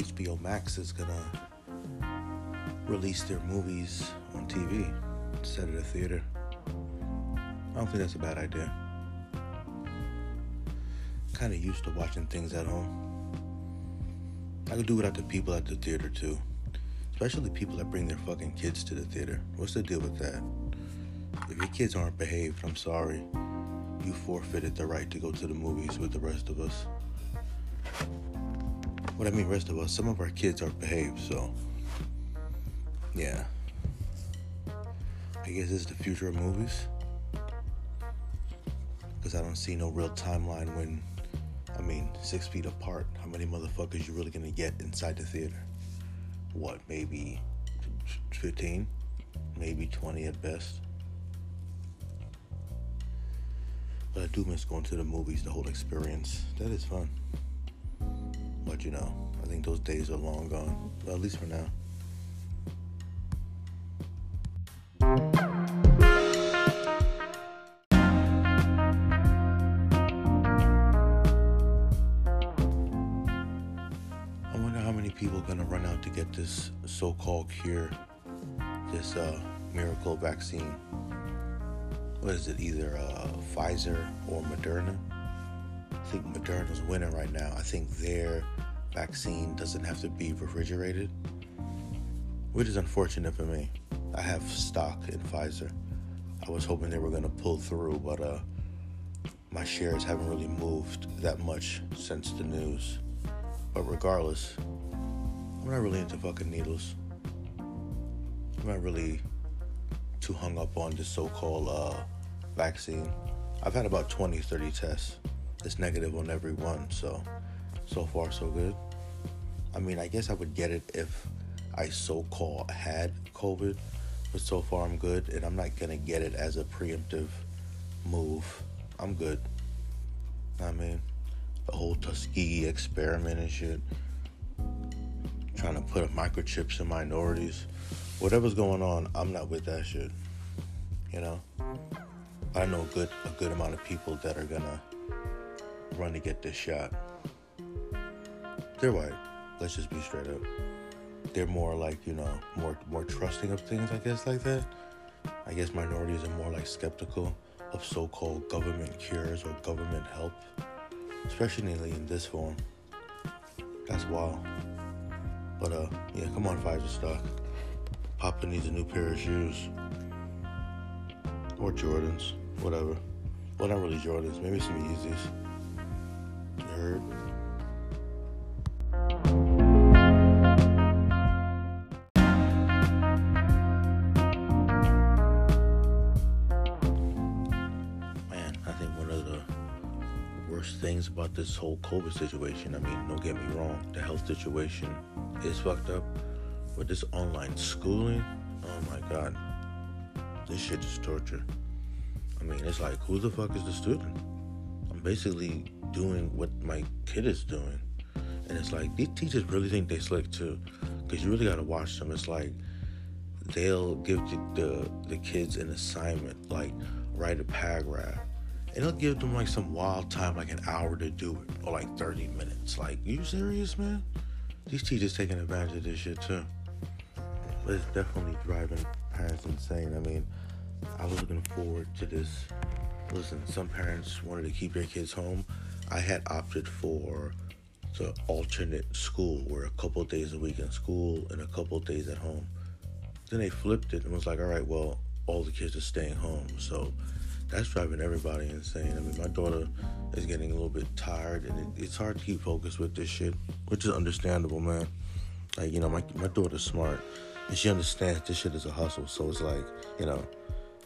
HBO Max is gonna release their movies on TV instead of the theater. I don't think that's a bad idea. Kind of used to watching things at home. I could do without the people at the theater too. Especially people that bring their fucking kids to the theater. What's the deal with that? If your kids aren't behaved, I'm sorry. You forfeited the right to go to the movies with the rest of us. What I mean, rest of us, some of our kids aren't behaved, so yeah. I guess this is the future of movies. Because I don't see no real timeline when, I mean, six feet apart, how many motherfuckers you really gonna get inside the theater? What, maybe 15? Maybe 20 at best? But I do miss going to the movies, the whole experience. That is fun. But you know, I think those days are long gone. Well, at least for now. I wonder how many people are gonna run out to get this so-called cure, this uh, miracle vaccine. What is it? Either uh, Pfizer or Moderna. I think Moderna's winning right now. I think their vaccine doesn't have to be refrigerated, which is unfortunate for me. I have stock in Pfizer. I was hoping they were gonna pull through, but uh, my shares haven't really moved that much since the news. But regardless, I'm not really into fucking needles. I'm not really too hung up on this so-called uh, vaccine. I've had about 20, 30 tests. It's negative on every one, so so far so good. I mean, I guess I would get it if I so-called had COVID, but so far I'm good, and I'm not gonna get it as a preemptive move. I'm good. I mean, the whole Tuskegee experiment and shit, trying to put microchips in minorities, whatever's going on, I'm not with that shit. You know, I know a good a good amount of people that are gonna run to get this shot. They're white. Let's just be straight up. They're more like you know more more trusting of things. I guess like that. I guess minorities are more like skeptical of so-called government cures or government help, especially in this form. That's wild. But uh, yeah, come on, Pfizer stock. Papa needs a new pair of shoes or Jordans, whatever. Well, not really Jordans. Maybe some Yeezys. Man, I think one of the worst things about this whole COVID situation, I mean, don't get me wrong, the health situation is fucked up. But this online schooling, oh my god, this shit is torture. I mean, it's like, who the fuck is the student? Basically doing what my kid is doing. And it's like, these teachers really think they slick too. Because you really gotta watch them. It's like, they'll give the, the, the kids an assignment, like, write a paragraph. And they'll give them like some wild time, like an hour to do it, or like 30 minutes. Like, you serious, man? These teachers taking advantage of this shit too. But it's definitely driving parents insane. I mean, I was looking forward to this. Listen, some parents wanted to keep their kids home. I had opted for the alternate school, where a couple days a week in school and a couple days at home. Then they flipped it and was like, all right, well, all the kids are staying home. So that's driving everybody insane. I mean, my daughter is getting a little bit tired, and it, it's hard to keep focused with this shit, which is understandable, man. Like, you know, my, my daughter's smart, and she understands this shit is a hustle. So it's like, you know,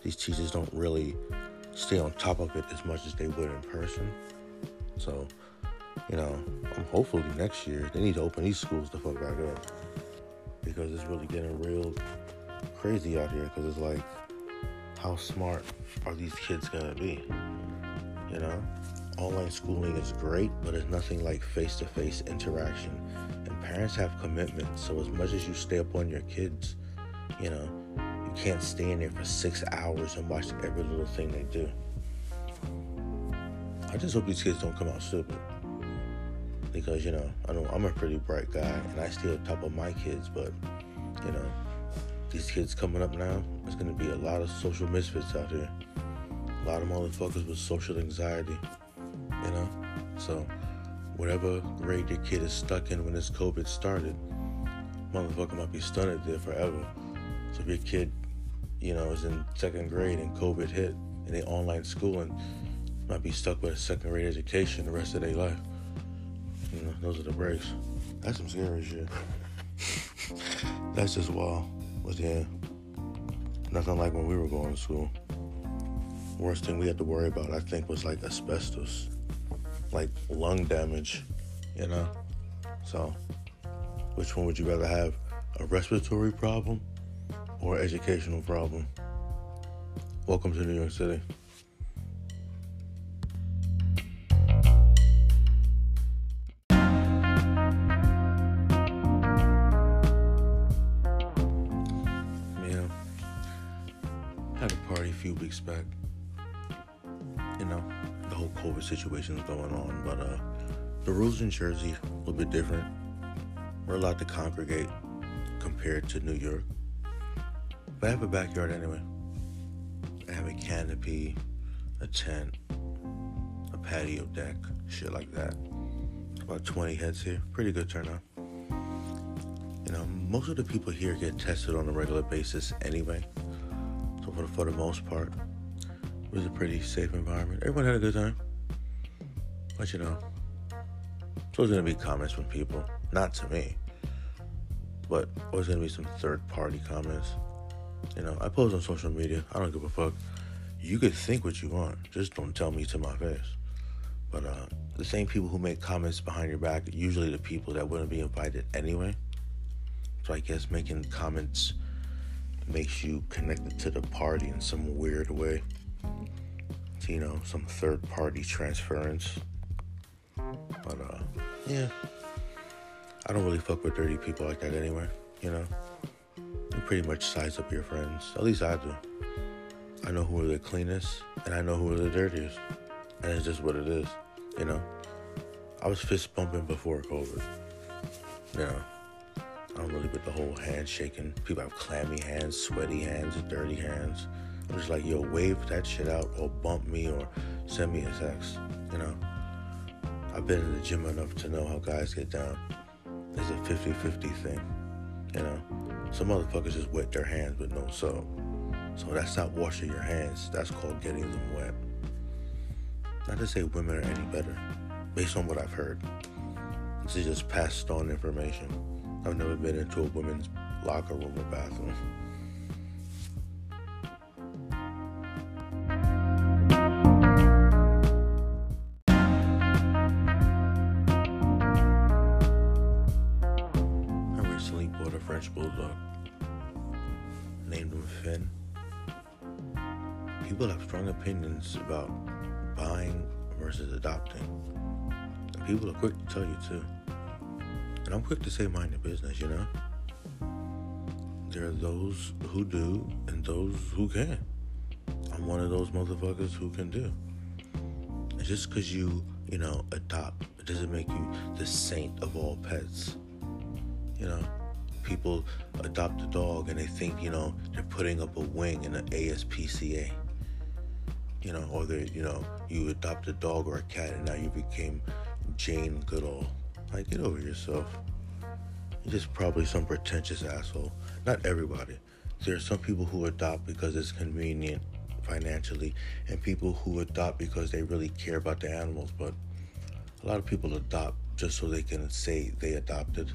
these teachers don't really stay on top of it as much as they would in person. So, you know, I'm hopefully next year they need to open these schools the fuck back up because it's really getting real crazy out here. Because it's like, how smart are these kids gonna be? You know, online schooling is great, but it's nothing like face-to-face interaction. And parents have commitments, so as much as you stay up on your kids, you know, can't stay in there for six hours and watch every little thing they do. I just hope these kids don't come out stupid. because you know I know I'm a pretty bright guy and I stay on top of my kids, but you know these kids coming up now, there's gonna be a lot of social misfits out here. A lot of motherfuckers with social anxiety, you know. So whatever grade your kid is stuck in when this COVID started, motherfucker might be stunned there forever. So if your kid, you know, was in second grade and COVID hit and they online schooling, might be stuck with a second grade education the rest of their life. You know, those are the breaks. That's some scary shit. That's just wild. But yeah, nothing like when we were going to school. Worst thing we had to worry about, I think, was like asbestos, like lung damage, you know? So, which one would you rather have? A respiratory problem or educational problem? Welcome to New York City. Yeah. Had a party a few weeks back. You know, the whole COVID situation is going on, but uh the rules in Jersey a little bit different. We're allowed to congregate compared to New York. But I have a backyard anyway. I have a canopy, a tent, a patio deck, shit like that. About 20 heads here. Pretty good turnout. You know, most of the people here get tested on a regular basis anyway. So for the, for the most part, it was a pretty safe environment. Everyone had a good time. But you know, there's gonna be comments from people, not to me, but there's gonna be some third party comments. You know, I post on social media. I don't give a fuck. You could think what you want, just don't tell me to my face. But uh, the same people who make comments behind your back, usually the people that wouldn't be invited anyway. So I guess making comments makes you connected to the party in some weird way. You know, some third party transference. But uh, yeah, I don't really fuck with dirty people like that anyway. You know, you pretty much size up your friends. At least I do. I know who are the cleanest, and I know who are the dirtiest, and it's just what it is. You know, I was fist bumping before COVID. You know, I don't really with the whole handshaking. People have clammy hands, sweaty hands, dirty hands. I'm just like, yo, wave that shit out, or bump me, or send me a text. You know. I've been in the gym enough to know how guys get down. It's a 50 50 thing. You know, some motherfuckers just wet their hands with no soap. So that's not washing your hands, that's called getting them wet. Not to say women are any better, based on what I've heard. This is just passed on information. I've never been into a women's locker room or bathroom. Bulldog. Named him Finn. People have strong opinions about buying versus adopting. People are quick to tell you too. And I'm quick to say mind your business, you know? There are those who do and those who can. I'm one of those motherfuckers who can do. And just because you, you know, adopt, it doesn't make you the saint of all pets. You know? People adopt a dog and they think, you know, they're putting up a wing in an ASPCA. You know, or they, you know, you adopt a dog or a cat and now you became Jane Goodall. Like, get over yourself. You're just probably some pretentious asshole. Not everybody. There are some people who adopt because it's convenient financially, and people who adopt because they really care about the animals. But a lot of people adopt just so they can say they adopted.